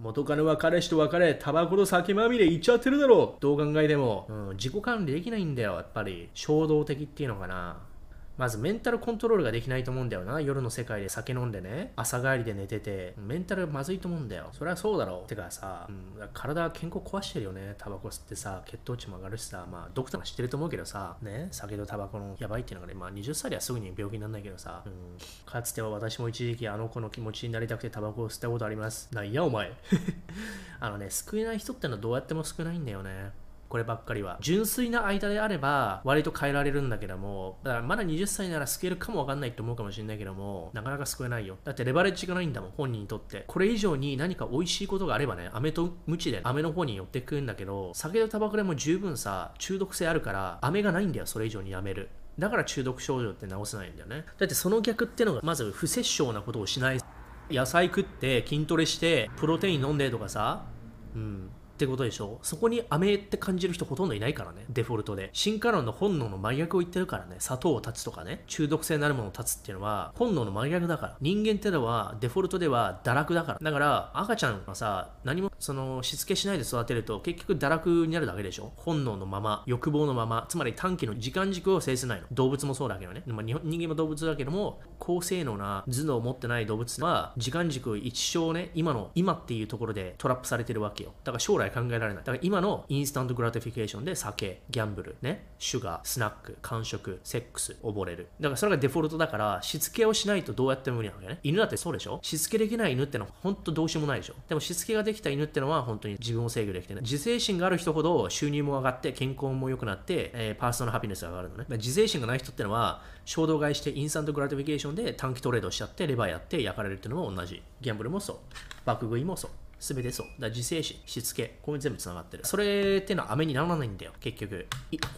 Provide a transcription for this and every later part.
元カノは彼氏と別れ、タバコと酒まみれいっちゃってるだろうどう考えても、うん、自己管理できないんだよ、やっぱり。衝動的っていうのかな。まずメンタルコントロールができないと思うんだよな。夜の世界で酒飲んでね、朝帰りで寝てて、メンタルまずいと思うんだよ。それはそうだろう。てかさ、うん、体健康壊してるよね。タバコ吸ってさ、血糖値も上がるしさ、まあドクターが知ってると思うけどさ、ね、酒とタバコのやばいっていうのがね、まあ20歳ではすぐに病気にならないけどさ、うん、かつては私も一時期あの子の気持ちになりたくてタバコを吸ったことあります。なんやお前。あのね、救えない人ってのはどうやっても救えないんだよね。こればっかりは。純粋な間であれば、割と変えられるんだけども、だからまだ20歳なら救えるかもわかんないって思うかもしれないけども、なかなか救えないよ。だってレバレッジがないんだもん、本人にとって。これ以上に何か美味しいことがあればね、飴とムチで飴の方に寄ってくんだけど、酒とタバコでも十分さ、中毒性あるから、飴がないんだよ、それ以上にやめる。だから中毒症状って治せないんだよね。だってその逆ってのが、まず不殺生なことをしない。野菜食って筋トレしてプロテイン飲んでとかさ、うん、ってことでしょ？そこに飴って感じる人ほとんどいないからね。デフォルトで。進化論の本能の真逆を言ってるからね。砂糖を断つとかね。中毒性のあるものを断つっていうのは本能の真逆だから。人間ってのはデフォルトでは堕落だから。だから赤ちゃんはさ何もそのしつけしないで育てると結局堕落になるだけでしょ？本能のまま欲望のまま。つまり短期の時間軸を制せないの。動物もそうだけどね、まあ、人間も動物だけども高性能な頭脳を持ってない動物は時間軸一生ね今の今っていうところでトラップされてるわけよ。だから将来考えられない。だから今の instant gratification で酒ギャンブルね sugar snack 間食セックス溺れる。だからそれがデフォルトだからしつけをしないとどうやっても無理なわけね。犬だってそうでしょ？しつけできない犬ってのは本当どうしようもないでしょ。でもしつけができた犬ってのは本当に自分を制御できてね自制心がある人ほど収入も上がって健康も良くなって、えー、 personal happiness が上がるのね。自制心がない人ってのは衝動買いして instant gratification で短期トレードしちゃってレバーやって焼かれるっていうのも同じ。ギャンブルもそう。爆食いもそう。すべてそう。だから自制心、しつけ、こういう全部繋がってる。それってのは飴にならないんだよ、結局。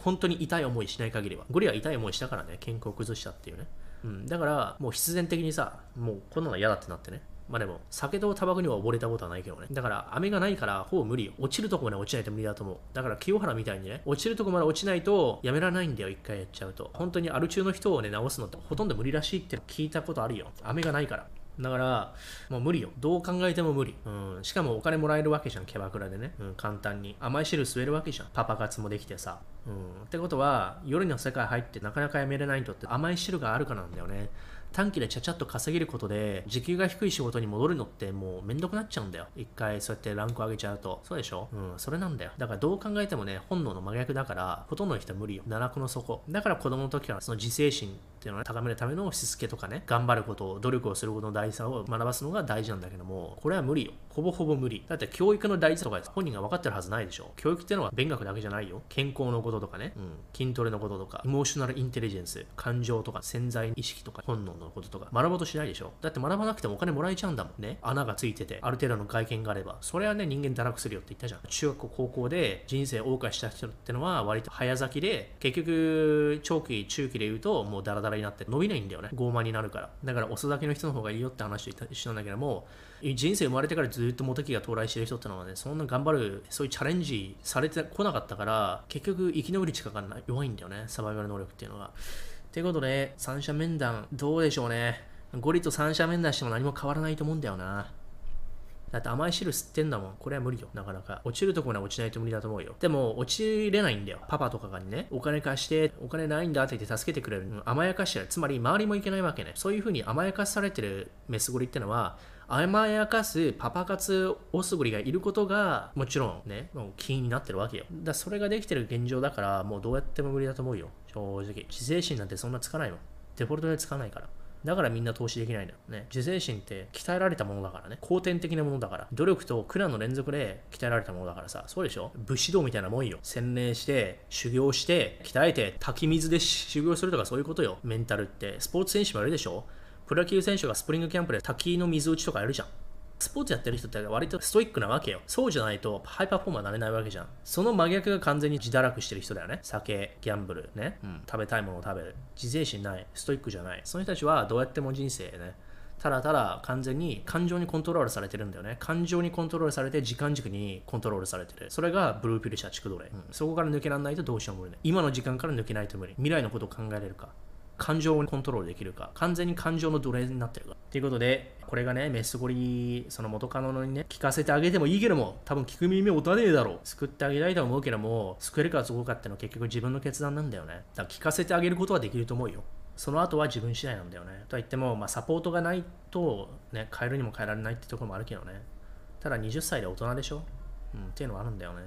本当に痛い思いしない限りは。ゴリは痛い思いしたからね、健康を崩したっていうね。うん。だから、もう必然的にさ、もうこんなの嫌だってなってね。まあでも、酒とタバコには溺れたことはないけどね。だから、飴がないから、ほぼ無理よ。落ちるとこまで落ちないと無理だと思う。だから、清原みたいにね、落ちるとこまで落ちないと、やめられないんだよ、一回やっちゃうと。本当にアル中の人をね、治すのってほとんど無理らしいって聞いたことあるよ。飴がないから。だから、もう無理よ。どう考えても無理。うん。しかもお金もらえるわけじゃん、キャバクラでね。うん、簡単に。甘い汁吸えるわけじゃん。パパ活もできてさ。うん。ってことは、夜の世界入ってなかなかやめれない人って甘い汁があるかなんだよね。短期でちゃちゃっと稼げることで、時給が低い仕事に戻るのってもうめんどくなっちゃうんだよ。一回そうやってランク上げちゃうと。そうでしょ？うん、それなんだよ。だからどう考えてもね、本能の真逆だから、ほとんどの人は無理よ。奈落の底。だから子供の時からその自制心っていうのを、ね、高めるためのしつけとかね、頑張ることを、努力をすることの大事さを学ばすのが大事なんだけども、これは無理よ。ほぼほぼ無理。だって教育の大事さとか本人が分かってるはずないでしょ。教育っていうのは勉学だけじゃないよ。健康のこととかね、うん、筋トレのこととか、エモーショナルインテリジェンス、感情とか、潜在意識とか、本能ののこととか、学ぼうとしないでしょ。だって学ばなくてもお金もらえちゃうんだもんね。穴がついててある程度の外見があれば。それはね人間堕落するよって言ったじゃん。中学校高校で人生を謳歌した人ってのは割と早咲きで結局長期中期で言うともうダラダラになって伸びないんだよね。傲慢になるから。だから遅咲きの人の方がいいよって話と一緒なんだけども人生生まれてからずっとモテ期が到来してる人ってのはねそんな頑張るそういうチャレンジされてこなかったから結局生き延びる力が弱いんだよね。サバイバル能力っていうのが。ということで、三者面談、どうでしょうね。ゴリと三者面談しても何も変わらないと思うんだよな。だって甘い汁吸ってんだもん。これは無理よ。なかなか。落ちるとこには落ちないと無理だと思うよ。でも、落ちれないんだよ。パパとかがね、お金貸して、お金ないんだって言って助けてくれる。甘やかしてる。つまり、周りもいけないわけね。そういう風に甘やかされてるメスゴリってのは、甘やかすパパ活オスゴリがいることが、もちろんね、もう起因になってるわけよ。だそれができてる現状だから、もうどうやっても無理だと思うよ。正直。自制心なんてそんなつかないもん。デフォルトでつかないから。だからみんな投資できないんだよね。自制心って鍛えられたものだからね。後天的なものだから。努力と苦難の連続で鍛えられたものだからさ。そうでしょ？武士道みたいなもんよ。洗練して、修行して、鍛えて、滝水で修行するとかそういうことよ。メンタルって。スポーツ選手もやるでしょ？プロ野球選手がスプリングキャンプで滝の水打ちとかやるじゃん。スポーツやってる人って割とストイックなわけよ。そうじゃないとハイパーフォーマーになれないわけじゃん。その真逆が完全に自堕落してる人だよね。酒、ギャンブル、ね。うん、食べたいものを食べる。自制心ない。ストイックじゃない。その人たちはどうやっても人生ね。ただただ完全に感情にコントロールされてるんだよね。感情にコントロールされて時間軸にコントロールされてる。それが blue pill 社畜奴隷、うん。そこから抜けられないとどうしようも無理、ね。今の時間から抜けないと無理。未来のことを考えれるか。感情をコントロールできるか、完全に感情の奴隷になってるか。ということで、これがね、メスゴリ、その元カノにね、聞かせてあげてもいいけども、多分聞く耳を持たねえだろう。救ってあげたいと思うけども、救えるかどうかってのは結局自分の決断なんだよね。だから聞かせてあげることはできると思うよ。その後は自分次第なんだよね。とは言っても、まあ、サポートがないと、ね、変えるにも変えられないってところもあるけどね。ただ20歳で大人でしょ？うん、っていうのはあるんだよね。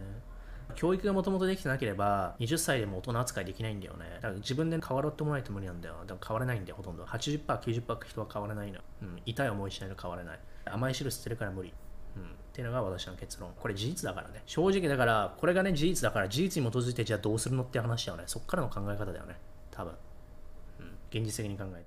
教育がもともとできてなければ、20歳でも大人扱いできないんだよね。だから自分で変わろうともないと無理なんだよ。だから変われないんだよ、ほとんど。80%、90%人は変われないの。うん、痛い思いしないと変われない。甘い汁捨てるから無理。うん、っていうのが私の結論。これ事実だからね。正直だから、これがね、事実だから、事実に基づいてじゃあどうするのって話だよね。そっからの考え方だよね。多分。うん、現実的に考えて。